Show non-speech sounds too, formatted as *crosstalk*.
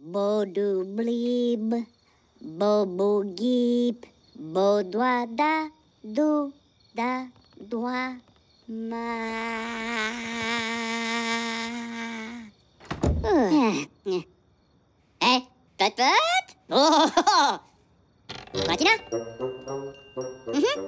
Bodo blib, gib gip, bodoa da, do, da, doa, ma. Hé, eh, hey, pote pote Oh, oh, *laughs* oh. Quoi, Tina mm -hmm.